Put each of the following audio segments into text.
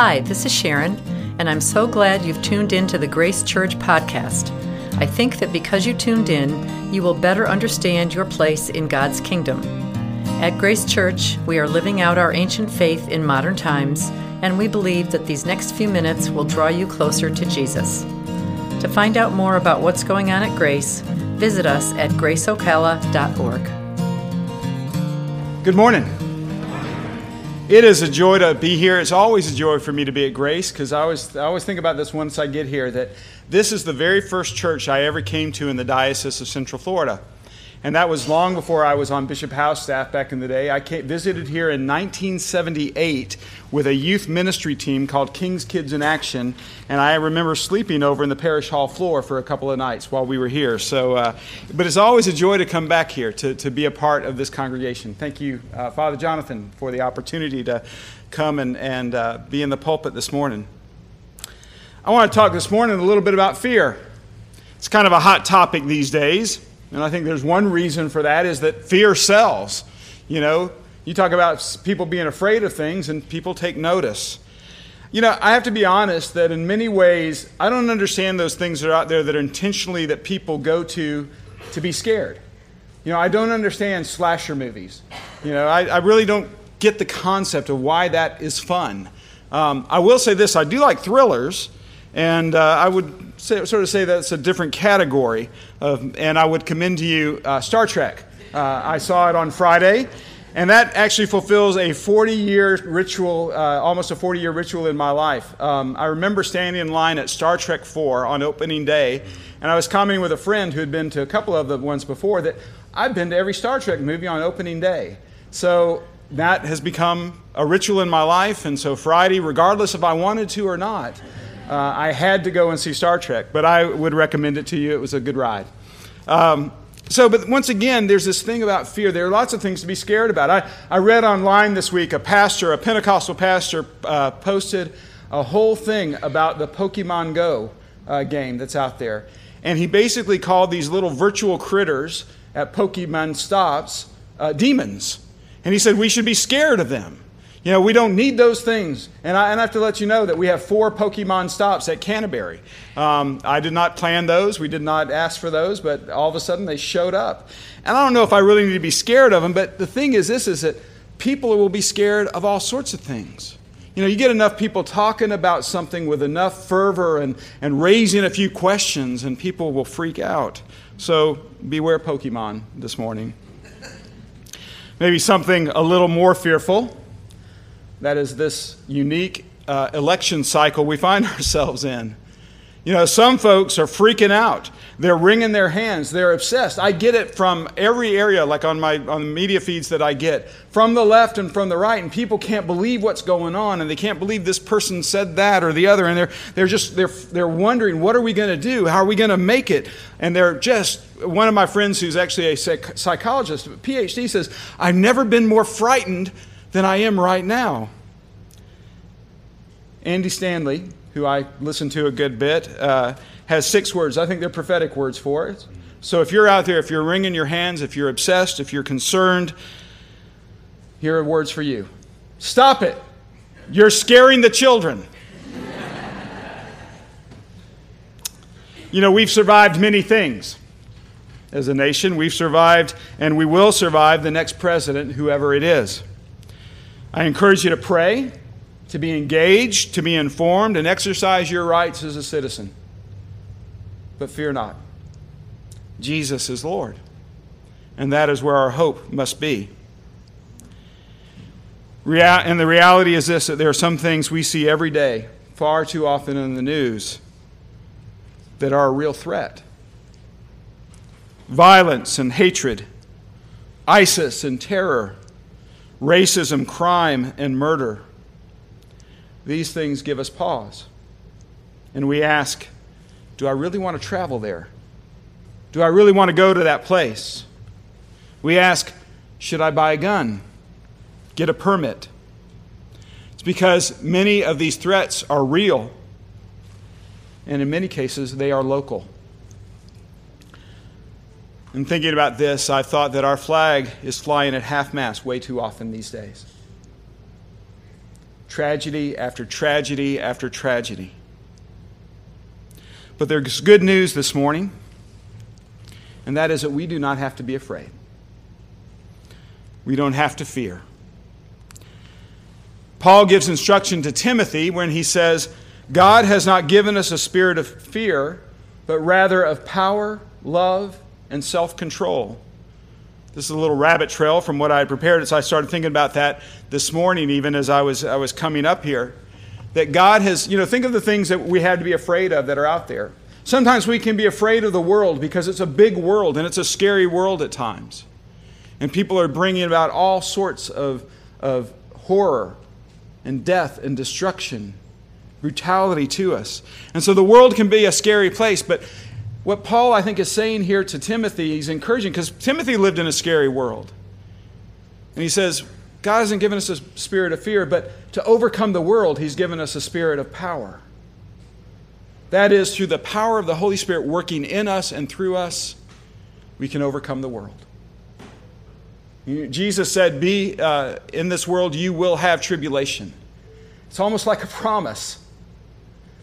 Hi, this is Sharon, and I'm so glad you've tuned in to the Grace Church podcast. I think that because you tuned in, you will better understand your place in God's kingdom. At Grace Church, we are living out our ancient faith in modern times, and we believe that these next few minutes will draw you closer to Jesus. To find out more about what's going on at Grace, visit us at graceocala.org. Good morning. It is a joy to be here. It's always a joy for me to be at Grace because I always, I always think about this once I get here that this is the very first church I ever came to in the Diocese of Central Florida. And that was long before I was on Bishop Howe's staff back in the day. I came, visited here in 1978 with a youth ministry team called King's Kids in Action. And I remember sleeping over in the parish hall floor for a couple of nights while we were here. So, uh, but it's always a joy to come back here to, to be a part of this congregation. Thank you, uh, Father Jonathan, for the opportunity to come and, and uh, be in the pulpit this morning. I want to talk this morning a little bit about fear. It's kind of a hot topic these days. And I think there's one reason for that is that fear sells. You know, you talk about people being afraid of things and people take notice. You know, I have to be honest that in many ways, I don't understand those things that are out there that are intentionally that people go to to be scared. You know, I don't understand slasher movies. You know, I, I really don't get the concept of why that is fun. Um, I will say this I do like thrillers, and uh, I would say, sort of say that's a different category. Of, and I would commend to you uh, Star Trek. Uh, I saw it on Friday, and that actually fulfills a 40 year ritual, uh, almost a 40 year ritual in my life. Um, I remember standing in line at Star Trek 4 on opening day, and I was commenting with a friend who had been to a couple of the ones before that I've been to every Star Trek movie on opening day. So that has become a ritual in my life, and so Friday, regardless if I wanted to or not, uh, I had to go and see Star Trek, but I would recommend it to you. It was a good ride. Um, so, but once again, there's this thing about fear. There are lots of things to be scared about. I, I read online this week a pastor, a Pentecostal pastor, uh, posted a whole thing about the Pokemon Go uh, game that's out there. And he basically called these little virtual critters at Pokemon stops uh, demons. And he said we should be scared of them. You know, we don't need those things. And I, and I have to let you know that we have four Pokemon stops at Canterbury. Um, I did not plan those. We did not ask for those, but all of a sudden they showed up. And I don't know if I really need to be scared of them, but the thing is this is that people will be scared of all sorts of things. You know, you get enough people talking about something with enough fervor and, and raising a few questions, and people will freak out. So beware Pokemon this morning. Maybe something a little more fearful that is this unique uh, election cycle we find ourselves in. You know, some folks are freaking out. They're wringing their hands. They're obsessed. I get it from every area, like on my on the media feeds that I get, from the left and from the right, and people can't believe what's going on, and they can't believe this person said that or the other, and they're they're just they're they're wondering what are we going to do? How are we going to make it? And they're just one of my friends who's actually a psych- psychologist, PhD, says I've never been more frightened than I am right now. Andy Stanley, who I listen to a good bit, uh, has six words. I think they're prophetic words for it. So if you're out there, if you're wringing your hands, if you're obsessed, if you're concerned, here are words for you. Stop it. You're scaring the children. you know, we've survived many things as a nation. We've survived and we will survive the next president, whoever it is. I encourage you to pray, to be engaged, to be informed, and exercise your rights as a citizen. But fear not. Jesus is Lord. And that is where our hope must be. and the reality is this that there are some things we see every day, far too often in the news, that are a real threat violence and hatred, ISIS and terror, racism, crime, and murder. These things give us pause. And we ask, do I really want to travel there? Do I really want to go to that place? We ask, should I buy a gun? Get a permit? It's because many of these threats are real, and in many cases, they are local. In thinking about this, I thought that our flag is flying at half mast way too often these days. tragedy after tragedy after tragedy. But there's good news this morning, and that is that we do not have to be afraid. We don't have to fear. Paul gives instruction to Timothy when he says, God has not given us a spirit of fear, but rather of power, love, and self control. This is a little rabbit trail from what I had prepared, so I started thinking about that this morning, even as I was, I was coming up here. That God has, you know, think of the things that we have to be afraid of that are out there. Sometimes we can be afraid of the world because it's a big world and it's a scary world at times. And people are bringing about all sorts of, of horror and death and destruction, brutality to us. And so the world can be a scary place, but what Paul, I think, is saying here to Timothy, he's encouraging, because Timothy lived in a scary world. And he says, God hasn't given us a spirit of fear, but to overcome the world, he's given us a spirit of power. That is, through the power of the Holy Spirit working in us and through us, we can overcome the world. Jesus said, Be uh, in this world, you will have tribulation. It's almost like a promise.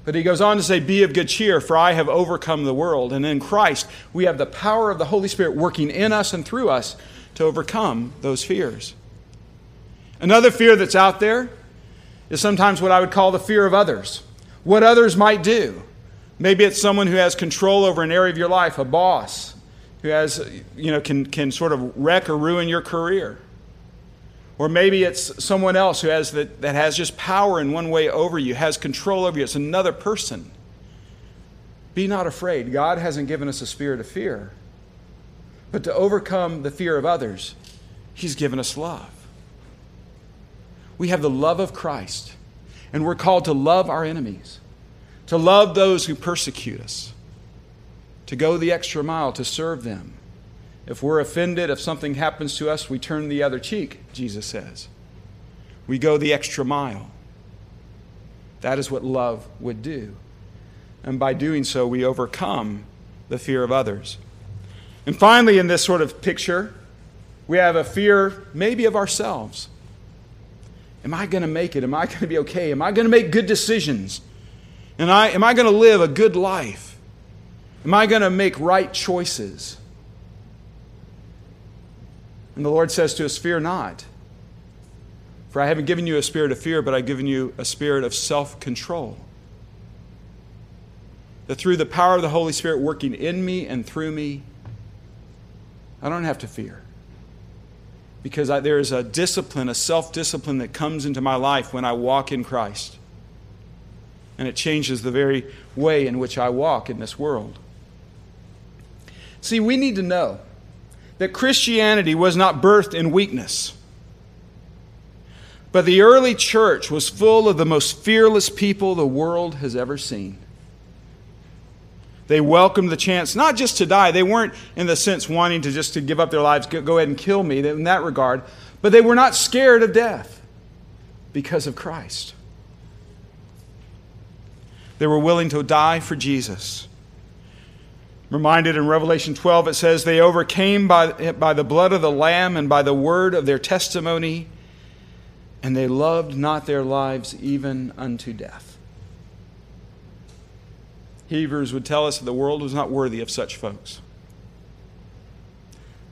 But he goes on to say, Be of good cheer, for I have overcome the world. And in Christ, we have the power of the Holy Spirit working in us and through us to overcome those fears. Another fear that's out there is sometimes what I would call the fear of others, what others might do. Maybe it's someone who has control over an area of your life, a boss, who has, you know, can, can sort of wreck or ruin your career. Or maybe it's someone else who has that, that has just power in one way over you, has control over you. It's another person. Be not afraid. God hasn't given us a spirit of fear. But to overcome the fear of others, He's given us love. We have the love of Christ, and we're called to love our enemies, to love those who persecute us to go the extra mile to serve them. If we're offended, if something happens to us, we turn the other cheek, Jesus says. We go the extra mile. That is what love would do. And by doing so, we overcome the fear of others. And finally, in this sort of picture, we have a fear maybe of ourselves. Am I going to make it? Am I going to be okay? Am I going to make good decisions? And I, am I going to live a good life? Am I going to make right choices? And the Lord says to us, Fear not. For I haven't given you a spirit of fear, but I've given you a spirit of self control. That through the power of the Holy Spirit working in me and through me, I don't have to fear. Because I, there is a discipline, a self discipline that comes into my life when I walk in Christ. And it changes the very way in which I walk in this world. See, we need to know that Christianity was not birthed in weakness. But the early church was full of the most fearless people the world has ever seen. They welcomed the chance not just to die. They weren't in the sense wanting to just to give up their lives, go ahead and kill me in that regard, but they were not scared of death because of Christ. They were willing to die for Jesus. Reminded in Revelation 12, it says, They overcame by, by the blood of the Lamb and by the word of their testimony, and they loved not their lives even unto death. Hebrews would tell us that the world was not worthy of such folks.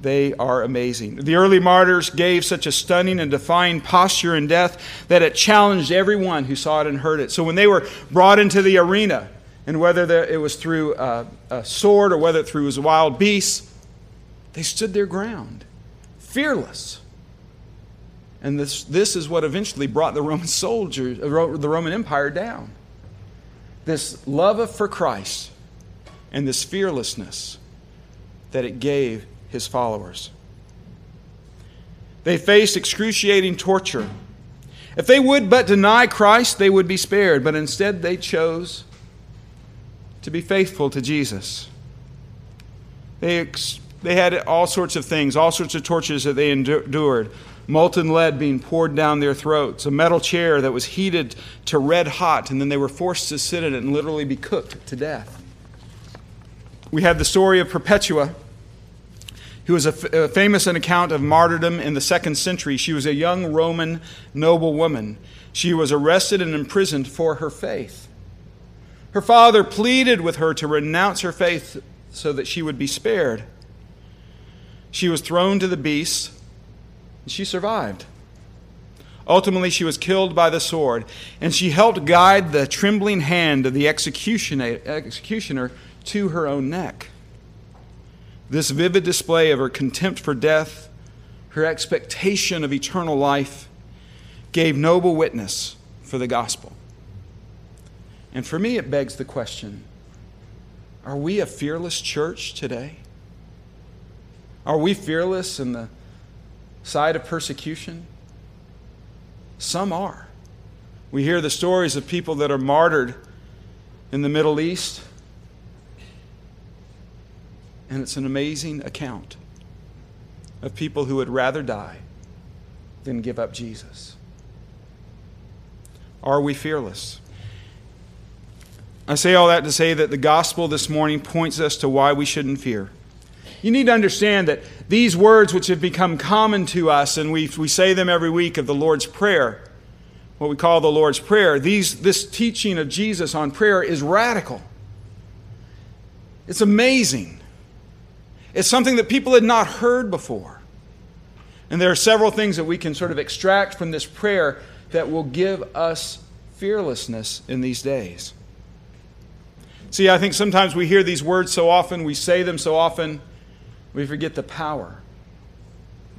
They are amazing. The early martyrs gave such a stunning and defying posture in death that it challenged everyone who saw it and heard it. So when they were brought into the arena, and whether it was through a, a sword or whether through his wild beasts, they stood their ground, fearless. And this, this is what eventually brought the Roman soldiers, uh, the Roman Empire down. This love for Christ and this fearlessness that it gave his followers. They faced excruciating torture. If they would but deny Christ, they would be spared, but instead they chose to be faithful to Jesus. They, they had all sorts of things, all sorts of tortures that they endured. Molten lead being poured down their throats, a metal chair that was heated to red hot, and then they were forced to sit in it and literally be cooked to death. We have the story of Perpetua. who was a, f- a famous an account of martyrdom in the second century. She was a young Roman noble woman. She was arrested and imprisoned for her faith. Her father pleaded with her to renounce her faith so that she would be spared. She was thrown to the beasts, and she survived. Ultimately, she was killed by the sword, and she helped guide the trembling hand of the executioner to her own neck. This vivid display of her contempt for death, her expectation of eternal life, gave noble witness for the gospel. And for me, it begs the question are we a fearless church today? Are we fearless in the side of persecution? Some are. We hear the stories of people that are martyred in the Middle East, and it's an amazing account of people who would rather die than give up Jesus. Are we fearless? I say all that to say that the gospel this morning points us to why we shouldn't fear. You need to understand that these words, which have become common to us, and we, we say them every week of the Lord's Prayer, what we call the Lord's Prayer, these, this teaching of Jesus on prayer is radical. It's amazing. It's something that people had not heard before. And there are several things that we can sort of extract from this prayer that will give us fearlessness in these days. See, I think sometimes we hear these words so often, we say them so often, we forget the power,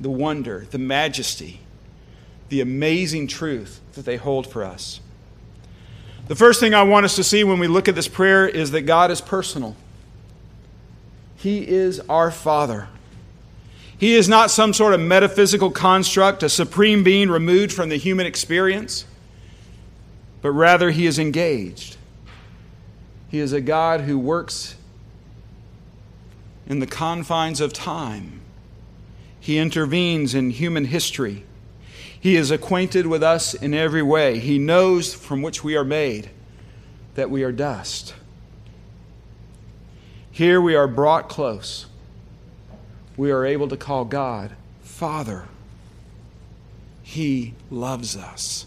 the wonder, the majesty, the amazing truth that they hold for us. The first thing I want us to see when we look at this prayer is that God is personal. He is our Father. He is not some sort of metaphysical construct, a supreme being removed from the human experience, but rather, He is engaged. He is a God who works in the confines of time. He intervenes in human history. He is acquainted with us in every way. He knows from which we are made that we are dust. Here we are brought close. We are able to call God Father. He loves us.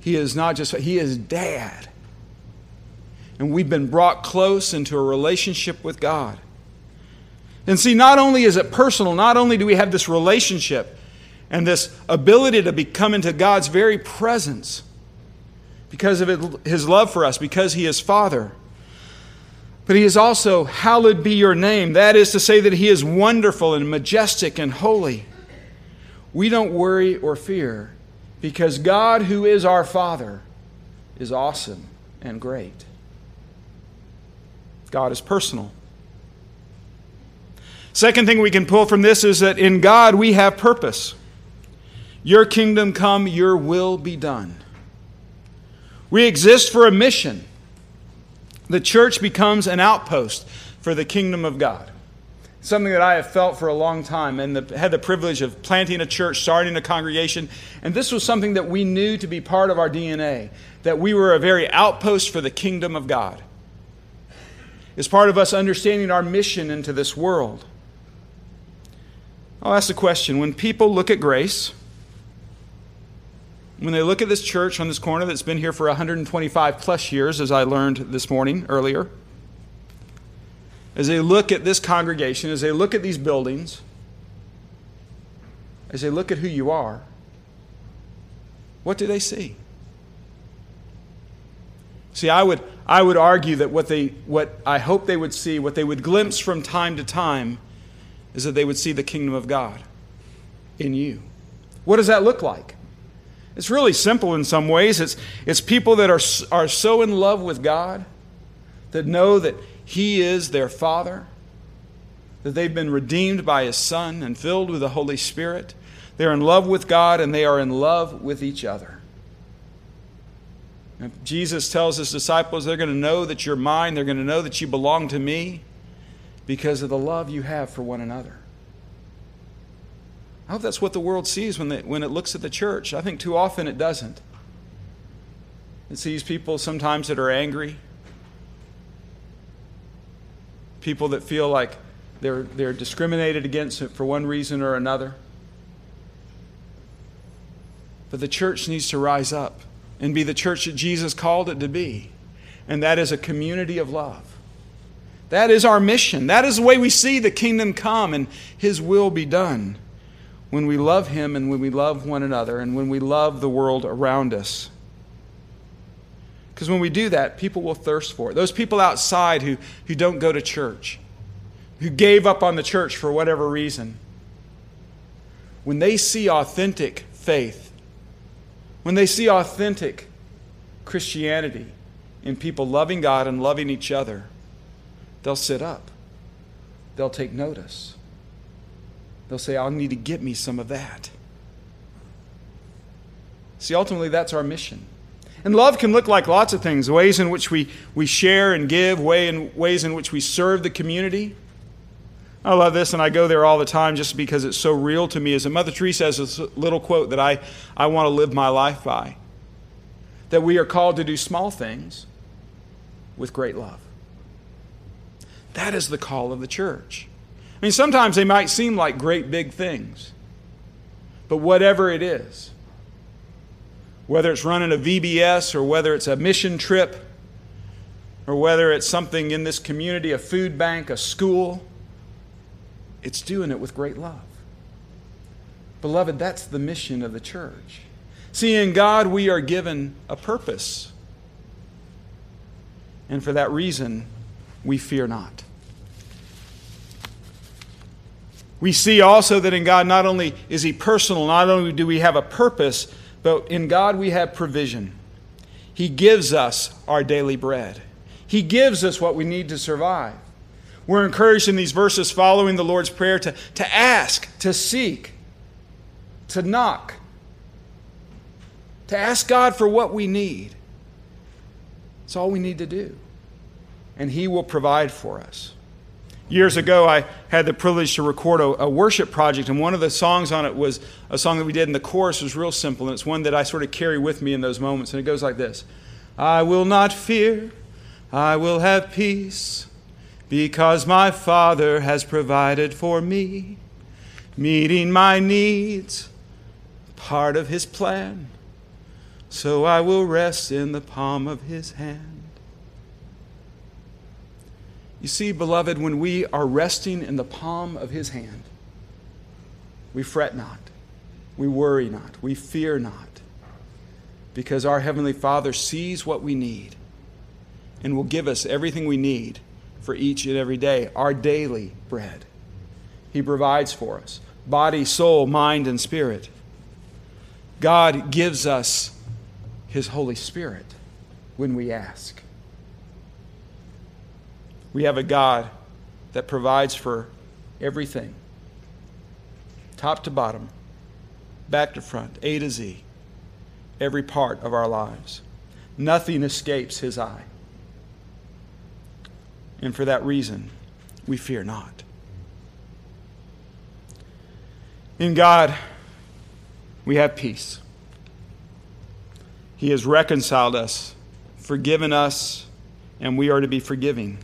He is not just, He is Dad. And we've been brought close into a relationship with God. And see, not only is it personal, not only do we have this relationship and this ability to become into God's very presence because of his love for us, because he is Father, but he is also, hallowed be your name. That is to say, that he is wonderful and majestic and holy. We don't worry or fear because God, who is our Father, is awesome and great. God is personal. Second thing we can pull from this is that in God we have purpose. Your kingdom come, your will be done. We exist for a mission. The church becomes an outpost for the kingdom of God. Something that I have felt for a long time and the, had the privilege of planting a church, starting a congregation. And this was something that we knew to be part of our DNA, that we were a very outpost for the kingdom of God. It's part of us understanding our mission into this world. I'll ask the question when people look at grace, when they look at this church on this corner that's been here for 125 plus years, as I learned this morning earlier, as they look at this congregation, as they look at these buildings, as they look at who you are, what do they see? See, I would, I would argue that what, they, what I hope they would see, what they would glimpse from time to time, is that they would see the kingdom of God in you. What does that look like? It's really simple in some ways. It's, it's people that are, are so in love with God that know that He is their Father, that they've been redeemed by His Son and filled with the Holy Spirit. They're in love with God and they are in love with each other. Jesus tells His disciples they're going to know that you're mine, they're going to know that you belong to me because of the love you have for one another. I hope that's what the world sees when, they, when it looks at the church. I think too often it doesn't. It sees people sometimes that are angry, people that feel like they're, they're discriminated against for one reason or another. But the church needs to rise up and be the church that Jesus called it to be, and that is a community of love. That is our mission. That is the way we see the kingdom come and His will be done when we love Him and when we love one another and when we love the world around us. Because when we do that, people will thirst for it. Those people outside who, who don't go to church, who gave up on the church for whatever reason, when they see authentic faith, when they see authentic Christianity in people loving God and loving each other, they'll sit up. They'll take notice. They'll say, I'll need to get me some of that. See, ultimately, that's our mission. And love can look like lots of things ways in which we, we share and give, way in, ways in which we serve the community. I love this, and I go there all the time just because it's so real to me. As a Mother Teresa has this little quote that I, I want to live my life by that we are called to do small things with great love. That is the call of the church. I mean, sometimes they might seem like great big things, but whatever it is, whether it's running a VBS or whether it's a mission trip or whether it's something in this community, a food bank, a school, it's doing it with great love. Beloved, that's the mission of the church. See, in God, we are given a purpose. And for that reason, we fear not. We see also that in God, not only is He personal, not only do we have a purpose, but in God we have provision. He gives us our daily bread, He gives us what we need to survive. We're encouraged in these verses following the Lord's Prayer to, to ask, to seek, to knock, to ask God for what we need. It's all we need to do. And He will provide for us. Years ago, I had the privilege to record a, a, worship project, and one of the songs on it was a song that we did, and the chorus was real simple, and it's one that I sort of carry with me in those moments. And it goes like this I will not fear, I will have peace, because my Father has provided for me, meeting my needs, part of His plan. So I will rest in the palm of His hand. You see, beloved, when we are resting in the palm of his hand, we fret not, we worry not, we fear not, because our Heavenly Father sees what we need and will give us everything we need for each and every day, our daily bread. He provides for us body, soul, mind, and spirit. God gives us His Holy Spirit when we ask. We have a God that provides for everything, top to bottom, back to front, A to Z, every part of our lives. Nothing escapes his eye. And for that reason, we fear not. In God, we have peace. He has reconciled us, forgiven us, and we are to be forgiving.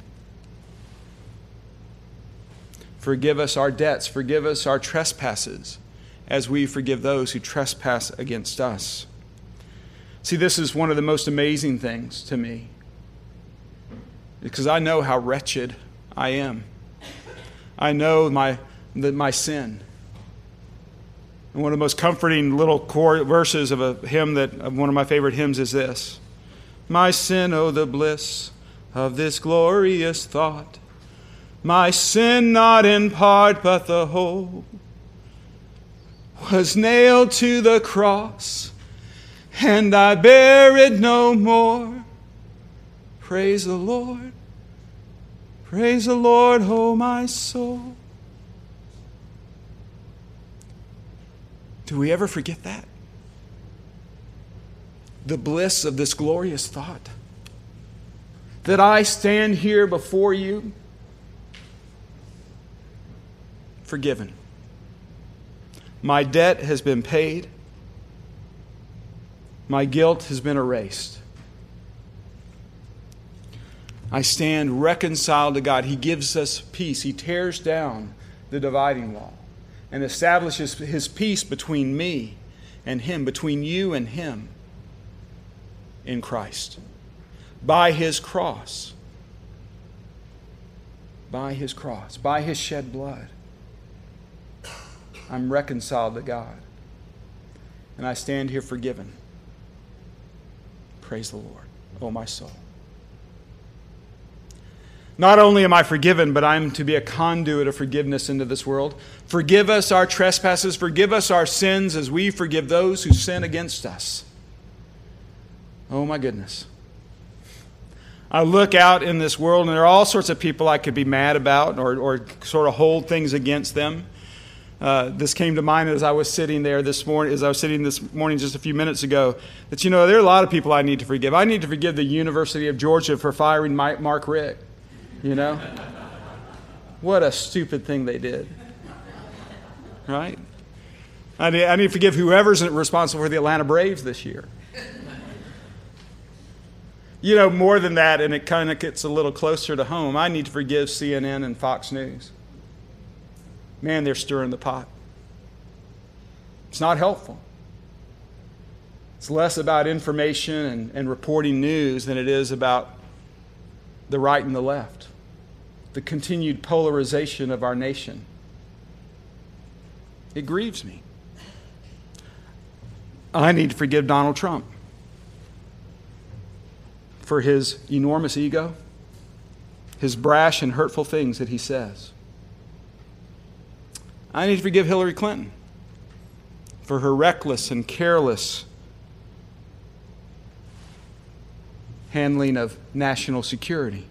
Forgive us our debts, forgive us our trespasses, as we forgive those who trespass against us. See, this is one of the most amazing things to me because I know how wretched I am. I know my, the, my sin. And one of the most comforting little core verses of a hymn that of one of my favorite hymns is this My sin, oh, the bliss of this glorious thought my sin not in part, but the whole, was nailed to the cross, and I bear it no more. Praise the Lord. Praise the Lord, oh my soul. Do we ever forget that? The bliss of this glorious thought that I stand here before you forgiven. My debt has been paid. My guilt has been erased. I stand reconciled to God. He gives us peace. He tears down the dividing wall and establishes his peace between me and him, between you and him in Christ. By his cross. By his cross. By his shed blood. I'm reconciled to God. And I stand here forgiven. Praise the Lord, oh my soul. Not only am I forgiven, but I'm to be a conduit of forgiveness into this world. Forgive us our trespasses, forgive us our sins as we forgive those who sin against us. Oh my goodness. I look out in this world, and there are all sorts of people I could be mad about or, or sort of hold things against them. Uh, this came to mind as I was sitting there this morning, as I was sitting this morning just a few minutes ago, that, you know, there are a lot of people I need to forgive. I need to forgive the University of Georgia for firing Mark Richt. You know? What a stupid thing they did. Right? I need, I need to forgive whoever's responsible for the Atlanta Braves this year. You know, more than that, and it kind of gets a little closer to home, I need to forgive CNN and Fox News. Man, they're stirring the pot. It's not helpful. It's less about information and, and reporting news than it is about the right and the left the continued polarization of our nation. It grieves me. I need to forgive Donald Trump for his enormous ego, his brash and hurtful things that he says. I need to forgive Hillary Clinton for her reckless and careless handling of national security.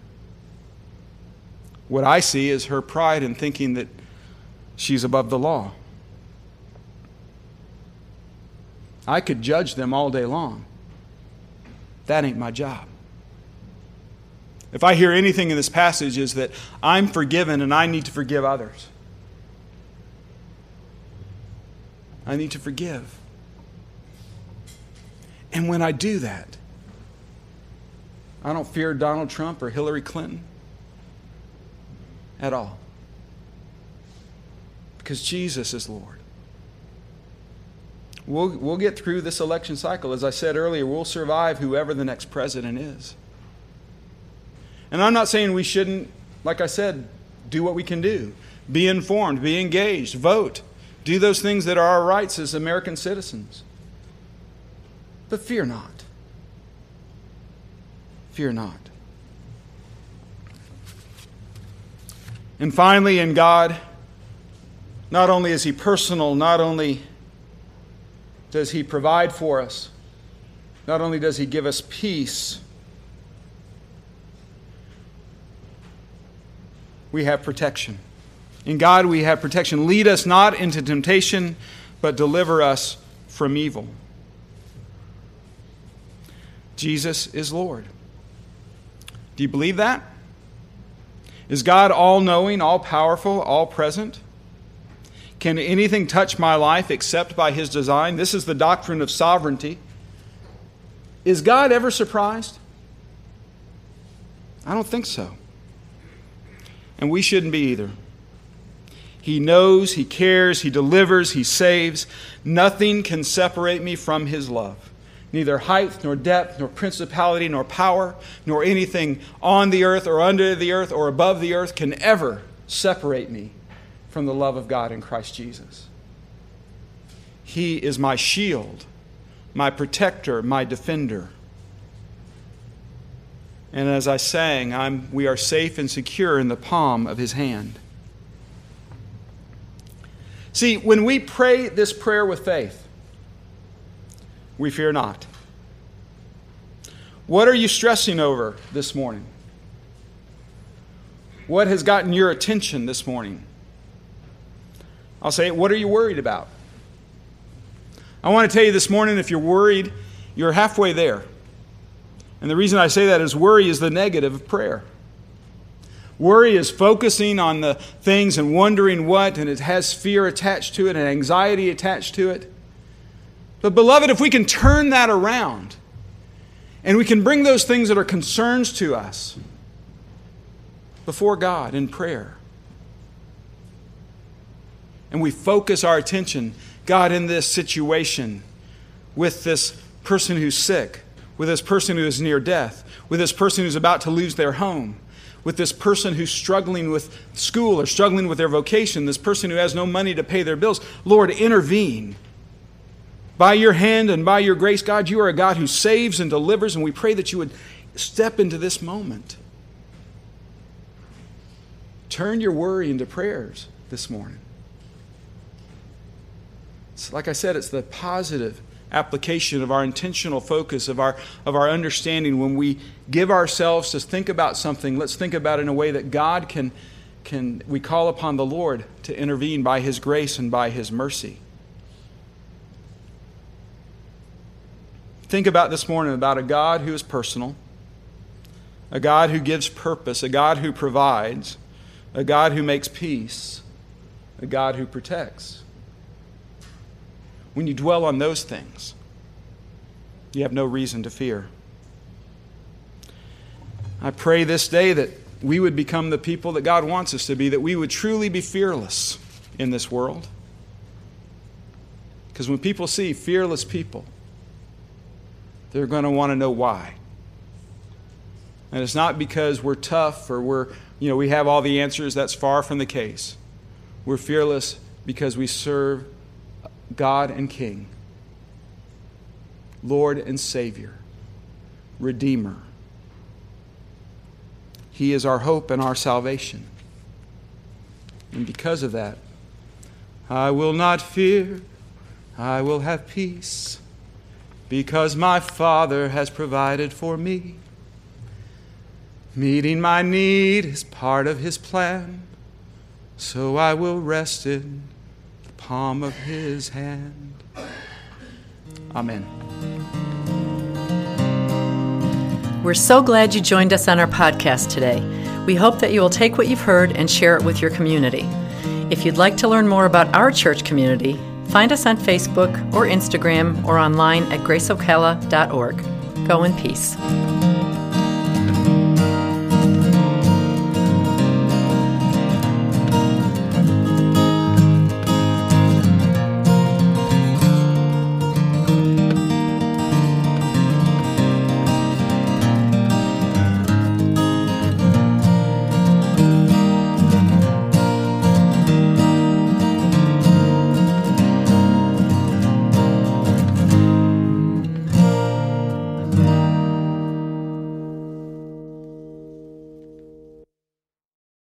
What I see is her pride in thinking that she's above the law. I could judge them all day long. That ain't my job. If I hear anything in this passage is that I'm forgiven and I need to forgive others. I need to forgive. And when I do that, I don't fear Donald Trump or Hillary Clinton at all. Because Jesus is Lord. We'll, we'll get through this election cycle. As I said earlier, we'll survive whoever the next president is. And I'm not saying we shouldn't, like I said, do what we can do be informed, be engaged, vote, do those things that are our rights as American citizens. But fear not. Fear not. And finally, in God, not only is He personal, not only does He provide for us, not only does He give us peace, we have protection. In God, we have protection. Lead us not into temptation, but deliver us from evil. Jesus is Lord. Do you believe that? Is God all knowing, all powerful, all present? Can anything touch my life except by His design? This is the doctrine of sovereignty. Is God ever surprised? I don't think so. And we shouldn't be either. He knows, He cares, He delivers, He saves. Nothing can separate me from His love neither height, nor depth, nor principality, nor power, nor anything on the earth or under the earth or above the earth can ever separate me from the love of God in Christ Jesus. He is my shield, my protector, my defender. And as I sang, I'm, we are safe and secure in the palm of his hand. See, when we pray this prayer with faith, we fear not. What are you stressing over this morning? What has gotten your attention this morning? I'll say, what are you worried about? I want to tell you this morning if you're worried, you're halfway there. And the reason I say that is worry is the negative of prayer. Worry is focusing on the things and wondering what, and it has fear attached to it and anxiety attached to it. But, beloved, if we can turn that around and we can bring those things that are concerns to us before God in prayer. And we focus our attention, God, in this situation with this person who's sick, with this person who is near death, with this person who's about to lose their home, with this person who's struggling with school or struggling with their vocation, this person who has no money to pay their bills. Lord, intervene. By your hand and by your grace, God, you are a God who saves and delivers, and we pray that you would step into this moment. Turn your worry into prayers this morning. It's, like I said, it's the positive application of our intentional focus, of our, of our understanding. When we give ourselves to think about something, let's think about it in a way that God can, can we call upon the Lord to intervene by His grace and by His mercy. Think about this morning about a God who is personal, a God who gives purpose, a God who provides, a God who makes peace, a God who protects when you dwell on those things, you have no reason to fear. I pray this day that we would become the people that God wants us to be, that we would truly be fearless in this world. Because when people see fearless people, they're going to want to know why. And it's not because we're tough or we're, you know, we have all the answers. That's far from the case. We're fearless because we serve God and King, Lord and Savior, Redeemer. He is our hope and our salvation. And because of that, I will not fear, I will have peace, because my Father has provided for me. Meeting my need is part of His plan, so I will rest in the palm of his hand. Amen. We're so glad you joined us on our podcast today. We hope that you will take what you've heard and share it with your community. If you'd like to learn more about our church community, find us on Facebook or Instagram or online at graceocala.org. Go in peace.